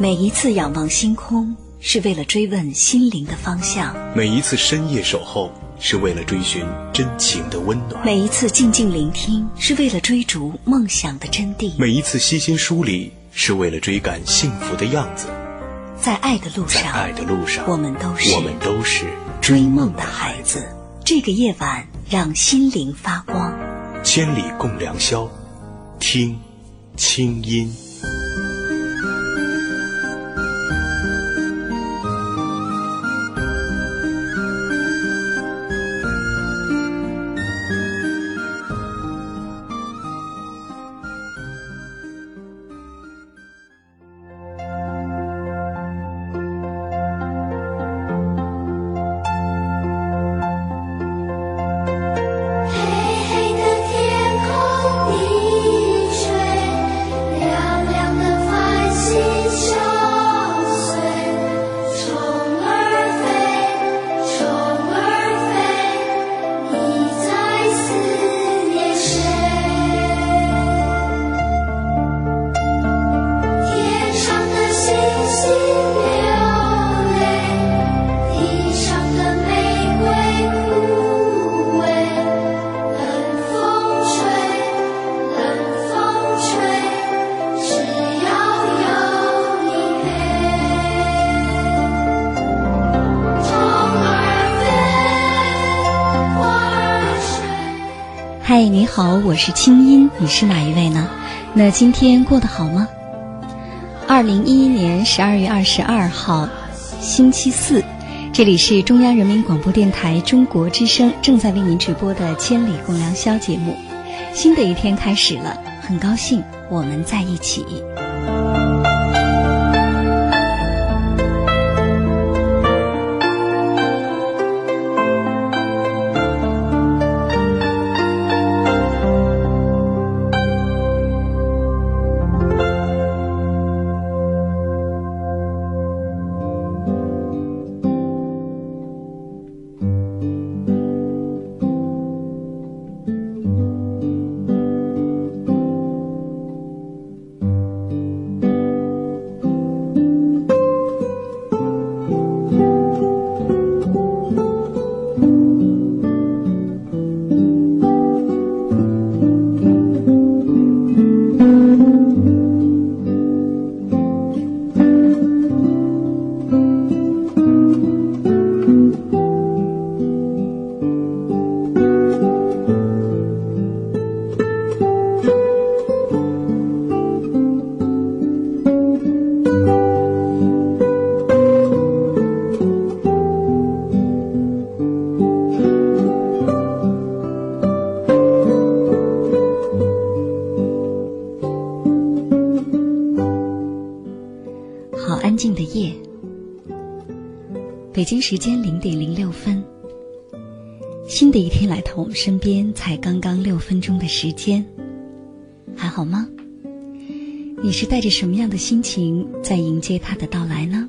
每一次仰望星空，是为了追问心灵的方向；每一次深夜守候，是为了追寻真情的温暖；每一次静静聆听，是为了追逐梦想的真谛；每一次悉心梳理，是为了追赶幸福的样子。在爱的路上，在爱的路上，我们都是我们都是追梦的孩子。这个夜晚，让心灵发光。千里共良宵，听清音。我是清音，你是哪一位呢？那今天过得好吗？二零一一年十二月二十二号，星期四，这里是中央人民广播电台中国之声正在为您直播的《千里共良宵》节目。新的一天开始了，很高兴我们在一起。时间零点零六分，新的一天来到我们身边，才刚刚六分钟的时间，还好吗？你是带着什么样的心情在迎接它的到来呢？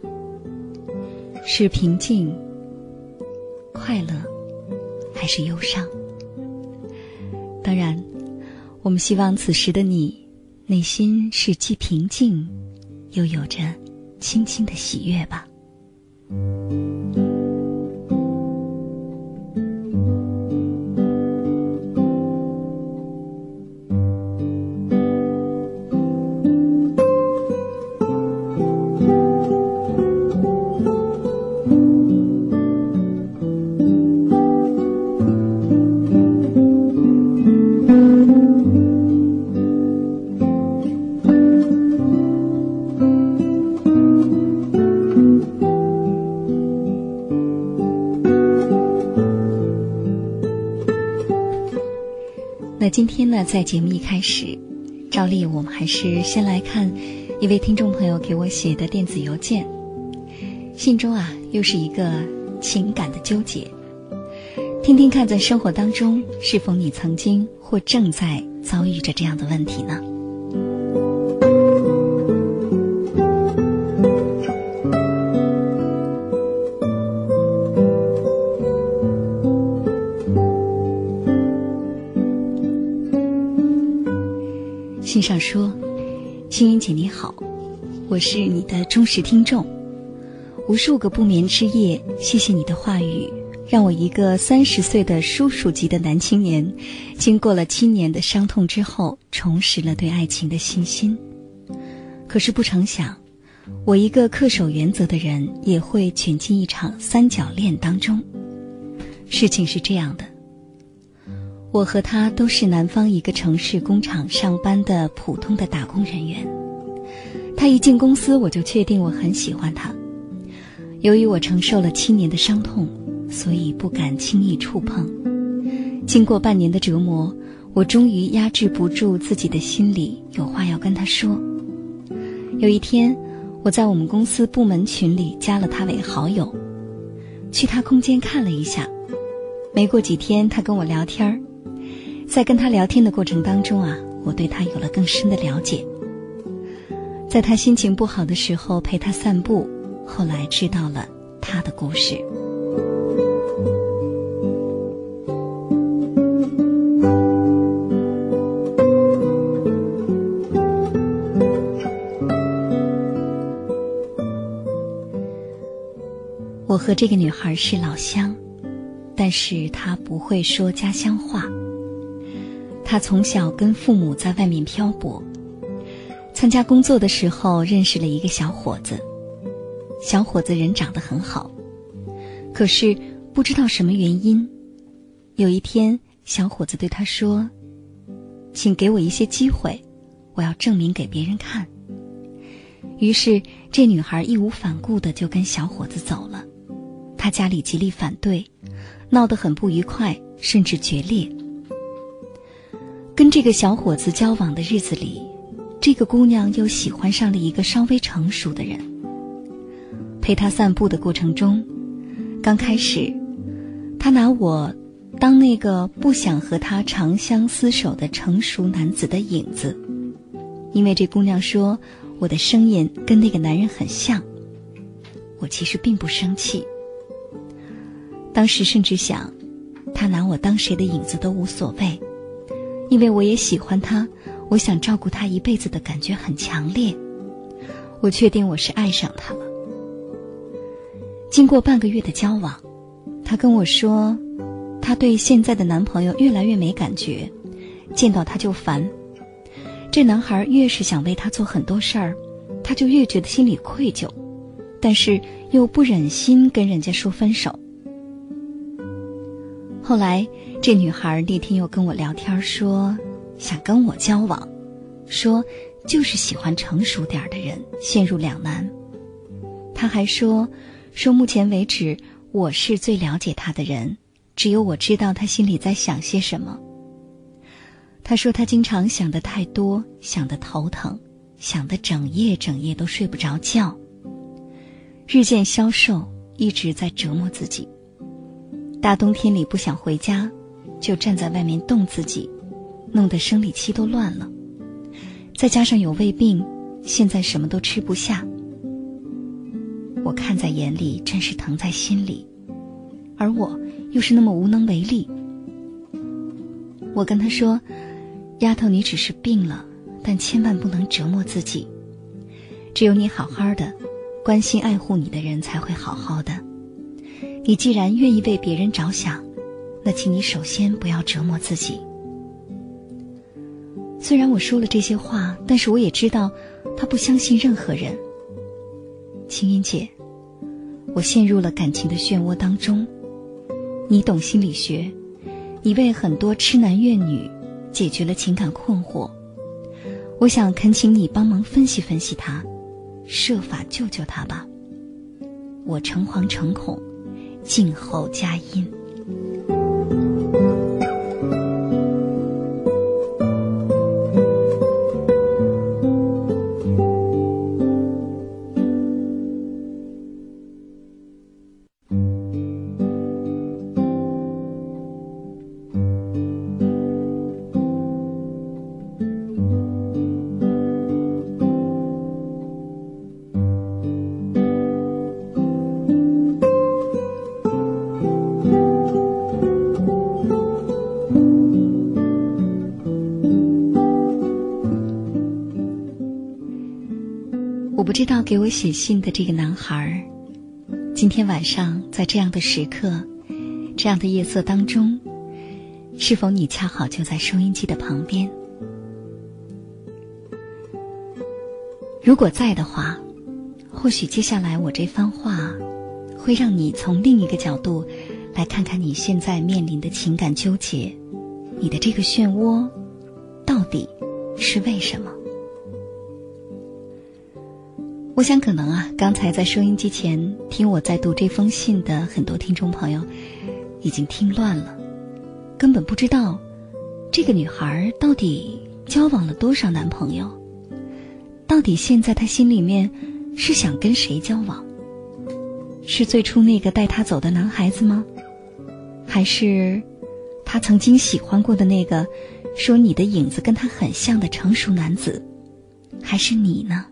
是平静、快乐，还是忧伤？当然，我们希望此时的你，内心是既平静，又有着轻轻的喜悦吧。那今天呢，在节目一开始，照例我们还是先来看一位听众朋友给我写的电子邮件。信中啊，又是一个情感的纠结。听听看，在生活当中，是否你曾经或正在遭遇着这样的问题呢？上说：“青云姐你好，我是你的忠实听众，无数个不眠之夜，谢谢你的话语，让我一个三十岁的叔叔级的男青年，经过了七年的伤痛之后，重拾了对爱情的信心。可是不成想，我一个恪守原则的人，也会卷进一场三角恋当中。事情是这样的。”我和他都是南方一个城市工厂上班的普通的打工人员。他一进公司，我就确定我很喜欢他。由于我承受了七年的伤痛，所以不敢轻易触碰。经过半年的折磨，我终于压制不住自己的心里，有话要跟他说。有一天，我在我们公司部门群里加了他为好友，去他空间看了一下。没过几天，他跟我聊天儿。在跟他聊天的过程当中啊，我对他有了更深的了解。在他心情不好的时候陪他散步，后来知道了他的故事。我和这个女孩是老乡，但是她不会说家乡话。他从小跟父母在外面漂泊，参加工作的时候认识了一个小伙子。小伙子人长得很好，可是不知道什么原因，有一天小伙子对他说：“请给我一些机会，我要证明给别人看。”于是这女孩义无反顾的就跟小伙子走了。他家里极力反对，闹得很不愉快，甚至决裂。这个小伙子交往的日子里，这个姑娘又喜欢上了一个稍微成熟的人。陪他散步的过程中，刚开始，他拿我当那个不想和他长相厮守的成熟男子的影子，因为这姑娘说我的声音跟那个男人很像。我其实并不生气，当时甚至想，他拿我当谁的影子都无所谓。因为我也喜欢他，我想照顾他一辈子的感觉很强烈。我确定我是爱上他了。经过半个月的交往，他跟我说，他对现在的男朋友越来越没感觉，见到他就烦。这男孩越是想为他做很多事儿，他就越觉得心里愧疚，但是又不忍心跟人家说分手。后来。这女孩那天又跟我聊天，说想跟我交往，说就是喜欢成熟点的人，陷入两难。她还说，说目前为止我是最了解他的人，只有我知道他心里在想些什么。她说她经常想的太多，想的头疼，想的整夜整夜都睡不着觉，日渐消瘦，一直在折磨自己。大冬天里不想回家。就站在外面冻自己，弄得生理期都乱了，再加上有胃病，现在什么都吃不下。我看在眼里，真是疼在心里，而我又是那么无能为力。我跟他说：“丫头，你只是病了，但千万不能折磨自己。只有你好好的，关心爱护你的人才会好好的。你既然愿意为别人着想。”那请你首先不要折磨自己。虽然我说了这些话，但是我也知道，他不相信任何人。青音姐，我陷入了感情的漩涡当中。你懂心理学，你为很多痴男怨女解决了情感困惑。我想恳请你帮忙分析分析他，设法救救他吧。我诚惶诚恐，静候佳音。知道给我写信的这个男孩，今天晚上在这样的时刻、这样的夜色当中，是否你恰好就在收音机的旁边？如果在的话，或许接下来我这番话，会让你从另一个角度来看看你现在面临的情感纠结，你的这个漩涡，到底是为什么？我想，可能啊，刚才在收音机前听我在读这封信的很多听众朋友，已经听乱了，根本不知道这个女孩到底交往了多少男朋友，到底现在她心里面是想跟谁交往？是最初那个带她走的男孩子吗？还是她曾经喜欢过的那个说你的影子跟他很像的成熟男子？还是你呢？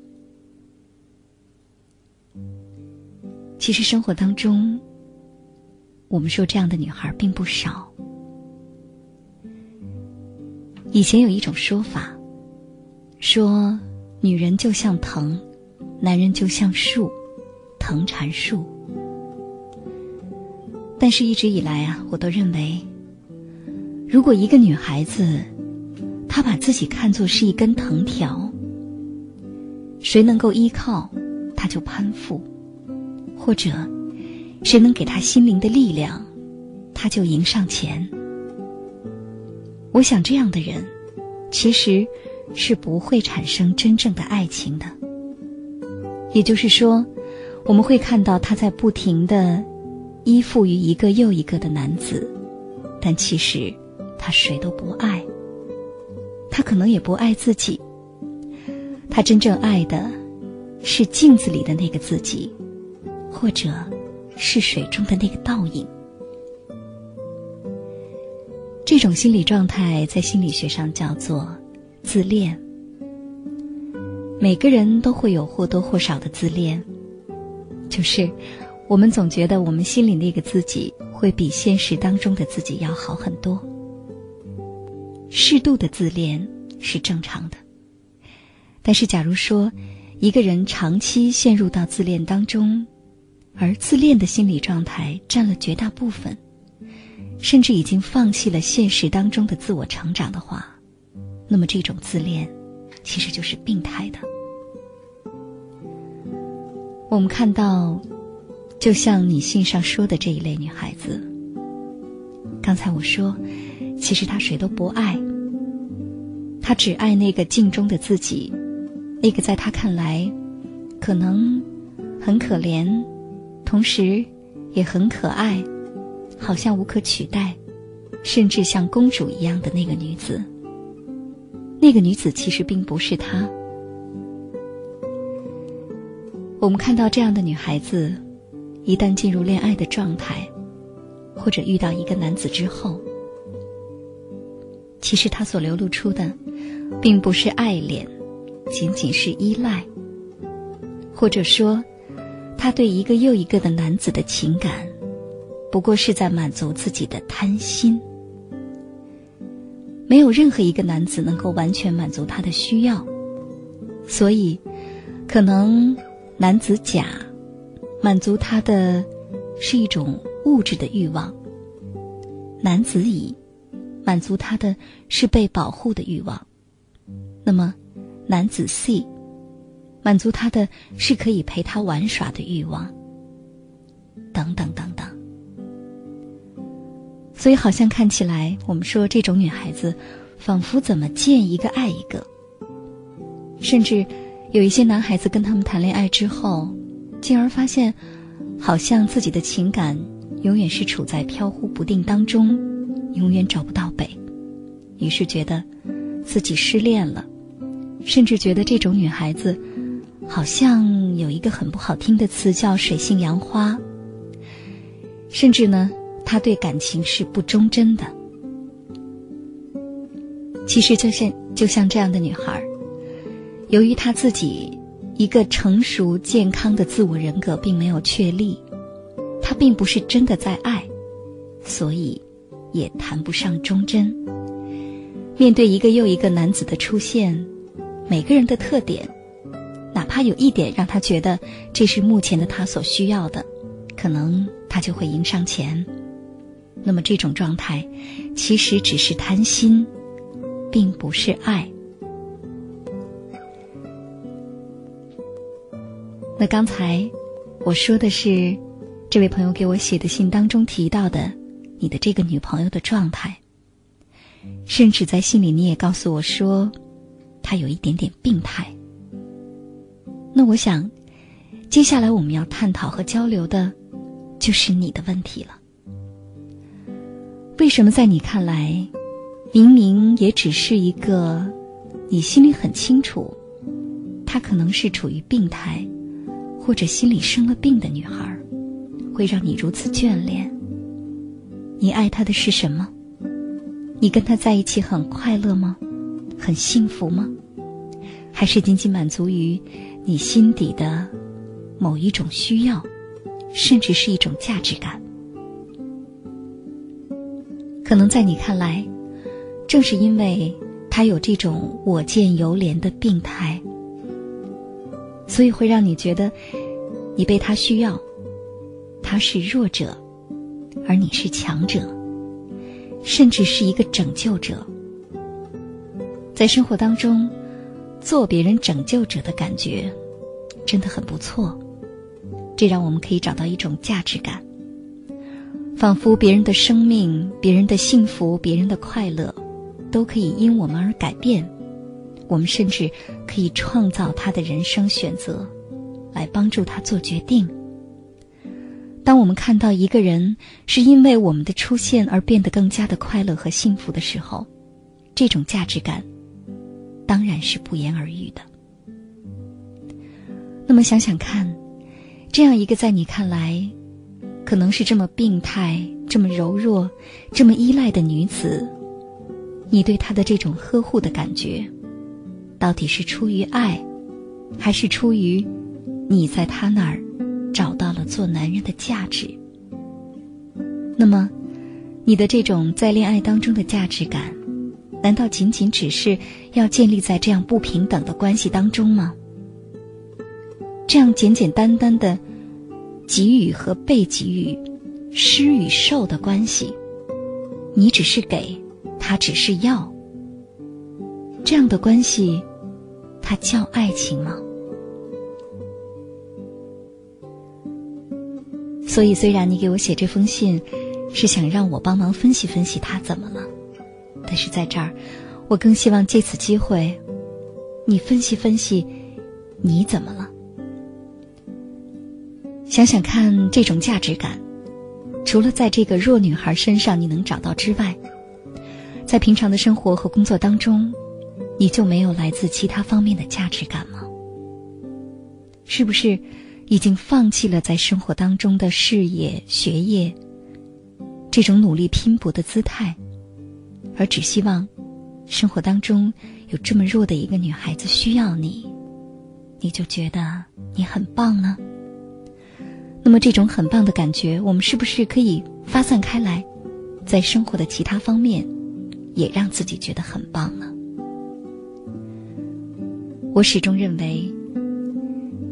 其实生活当中，我们说这样的女孩并不少。以前有一种说法，说女人就像藤，男人就像树，藤缠树。但是，一直以来啊，我都认为，如果一个女孩子，她把自己看作是一根藤条，谁能够依靠，她就攀附。或者，谁能给他心灵的力量，他就迎上前。我想，这样的人，其实是不会产生真正的爱情的。也就是说，我们会看到他在不停的依附于一个又一个的男子，但其实他谁都不爱。他可能也不爱自己。他真正爱的，是镜子里的那个自己。或者，是水中的那个倒影。这种心理状态在心理学上叫做自恋。每个人都会有或多或少的自恋，就是我们总觉得我们心里那个自己会比现实当中的自己要好很多。适度的自恋是正常的，但是假如说一个人长期陷入到自恋当中，而自恋的心理状态占了绝大部分，甚至已经放弃了现实当中的自我成长的话，那么这种自恋其实就是病态的。我们看到，就像你信上说的这一类女孩子，刚才我说，其实她谁都不爱，她只爱那个镜中的自己，那个在她看来可能很可怜。同时，也很可爱，好像无可取代，甚至像公主一样的那个女子。那个女子其实并不是她。我们看到这样的女孩子，一旦进入恋爱的状态，或者遇到一个男子之后，其实她所流露出的，并不是爱恋，仅仅是依赖，或者说。他对一个又一个的男子的情感，不过是在满足自己的贪心。没有任何一个男子能够完全满足他的需要，所以，可能男子甲满足他的是一种物质的欲望，男子乙满足他的是被保护的欲望，那么男子 C。满足他的是可以陪他玩耍的欲望，等等等等。所以，好像看起来，我们说这种女孩子，仿佛怎么见一个爱一个。甚至有一些男孩子跟他们谈恋爱之后，进而发现，好像自己的情感永远是处在飘忽不定当中，永远找不到北。于是觉得自己失恋了，甚至觉得这种女孩子。好像有一个很不好听的词叫“水性杨花”，甚至呢，他对感情是不忠贞的。其实，就像就像这样的女孩，由于她自己一个成熟健康的自我人格并没有确立，她并不是真的在爱，所以也谈不上忠贞。面对一个又一个男子的出现，每个人的特点。哪怕有一点让他觉得这是目前的他所需要的，可能他就会迎上前。那么这种状态，其实只是贪心，并不是爱。那刚才我说的是，这位朋友给我写的信当中提到的你的这个女朋友的状态，甚至在信里你也告诉我说，她有一点点病态。那我想，接下来我们要探讨和交流的，就是你的问题了。为什么在你看来，明明也只是一个，你心里很清楚，她可能是处于病态？或者心里生了病的女孩，会让你如此眷恋。你爱她的是什么？你跟她在一起很快乐吗？很幸福吗？还是仅仅满足于你心底的某一种需要，甚至是一种价值感？可能在你看来，正是因为他有这种我见犹怜的病态。所以会让你觉得，你被他需要，他是弱者，而你是强者，甚至是一个拯救者。在生活当中，做别人拯救者的感觉，真的很不错。这让我们可以找到一种价值感，仿佛别人的生命、别人的幸福、别人的快乐，都可以因我们而改变。我们甚至可以创造他的人生选择，来帮助他做决定。当我们看到一个人是因为我们的出现而变得更加的快乐和幸福的时候，这种价值感当然是不言而喻的。那么想想看，这样一个在你看来可能是这么病态、这么柔弱、这么依赖的女子，你对她的这种呵护的感觉。到底是出于爱，还是出于你在她那儿找到了做男人的价值？那么，你的这种在恋爱当中的价值感，难道仅仅只是要建立在这样不平等的关系当中吗？这样简简单单的给予和被给予、施与受的关系，你只是给，他只是要，这样的关系。它叫爱情吗？所以，虽然你给我写这封信，是想让我帮忙分析分析他怎么了，但是在这儿，我更希望借此机会，你分析分析你怎么了。想想看，这种价值感，除了在这个弱女孩身上你能找到之外，在平常的生活和工作当中。你就没有来自其他方面的价值感吗？是不是已经放弃了在生活当中的事业、学业这种努力拼搏的姿态，而只希望生活当中有这么弱的一个女孩子需要你，你就觉得你很棒呢？那么这种很棒的感觉，我们是不是可以发散开来，在生活的其他方面也让自己觉得很棒呢？我始终认为，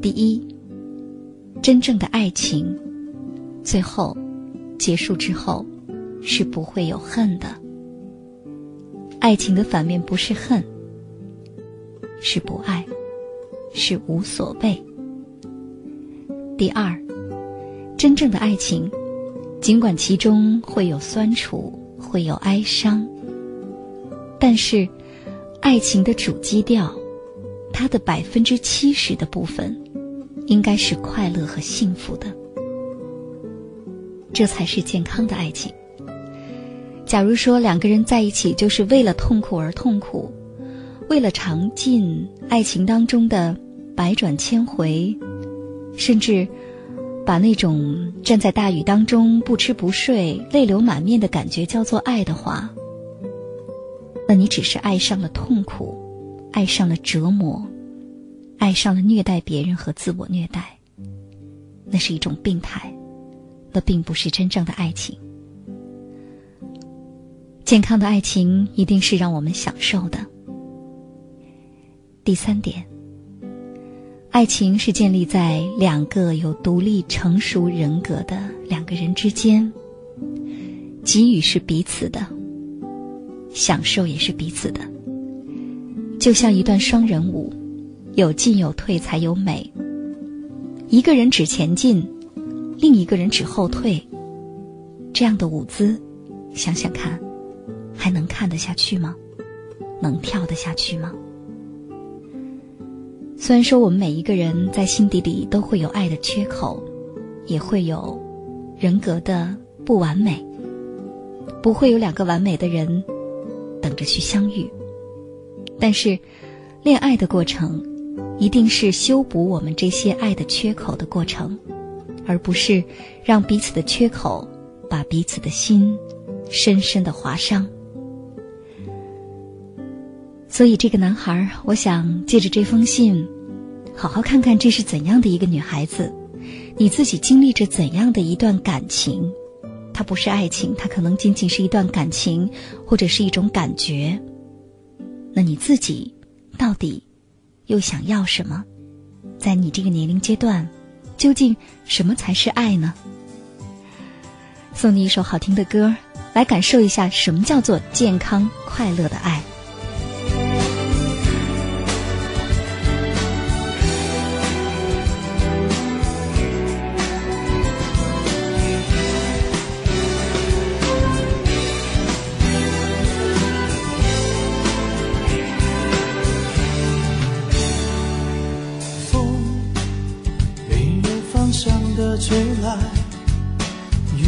第一，真正的爱情，最后结束之后是不会有恨的。爱情的反面不是恨，是不爱，是无所谓。第二，真正的爱情，尽管其中会有酸楚，会有哀伤，但是爱情的主基调。它的百分之七十的部分，应该是快乐和幸福的，这才是健康的爱情。假如说两个人在一起就是为了痛苦而痛苦，为了尝尽爱情当中的百转千回，甚至把那种站在大雨当中不吃不睡、泪流满面的感觉叫做爱的话，那你只是爱上了痛苦。爱上了折磨，爱上了虐待别人和自我虐待，那是一种病态，那并不是真正的爱情。健康的爱情一定是让我们享受的。第三点，爱情是建立在两个有独立成熟人格的两个人之间，给予是彼此的，享受也是彼此的。就像一段双人舞，有进有退才有美。一个人只前进，另一个人只后退，这样的舞姿，想想看，还能看得下去吗？能跳得下去吗？虽然说我们每一个人在心底里都会有爱的缺口，也会有人格的不完美，不会有两个完美的人等着去相遇。但是，恋爱的过程一定是修补我们这些爱的缺口的过程，而不是让彼此的缺口把彼此的心深深的划伤。所以，这个男孩，我想借着这封信，好好看看这是怎样的一个女孩子，你自己经历着怎样的一段感情？它不是爱情，它可能仅仅是一段感情，或者是一种感觉。那你自己到底又想要什么？在你这个年龄阶段，究竟什么才是爱呢？送你一首好听的歌，来感受一下什么叫做健康快乐的爱。吹来，雨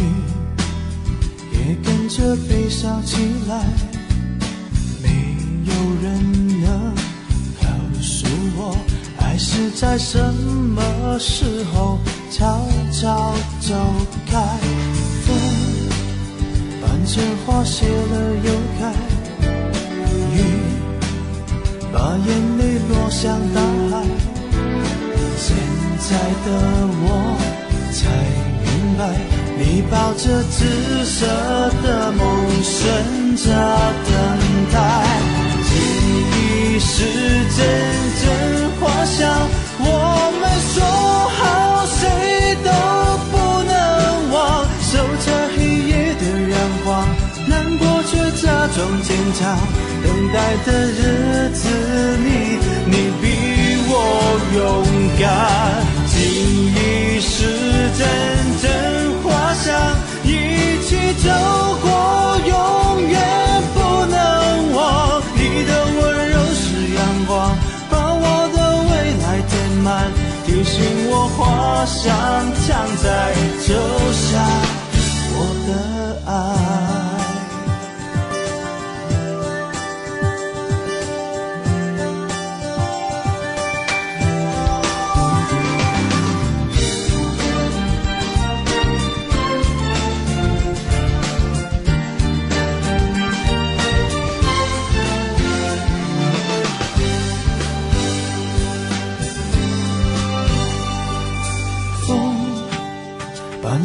也跟着悲伤起来。没有人能告诉我，爱是在什么时候悄悄走开。风伴着花谢了又开，雨把眼泪落向大海。现在的我。你抱着紫色的梦，顺着等待。记忆是阵阵花香，我们说好谁都不能忘。守着黑夜的阳光，难过却假装坚强。等待的日子里，你比我勇走过，永远不能忘。你的温柔是阳光，把我的未来填满，提醒我花香常在秋夏，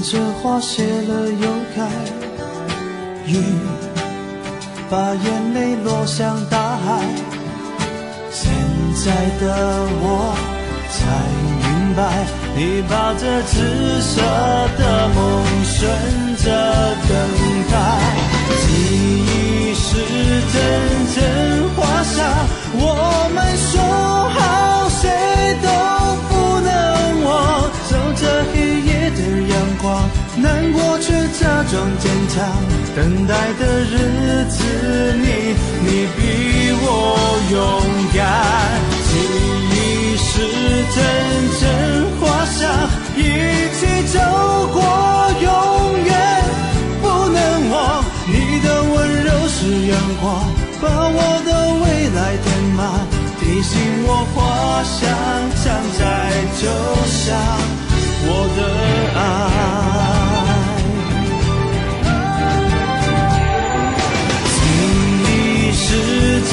这花谢了又开，雨把眼泪落向大海。现在的我才明白，你把这紫色的梦顺着等待。记忆是阵阵花香，我们说好谁都不能忘，守着黑夜。难过却假装坚强，等待的日子里，你比我勇敢。记忆是阵阵花香，一起走过，永远不能忘。你的温柔是阳光，把我的未来填满，提醒我花香藏在就像。我的爱，情意是阵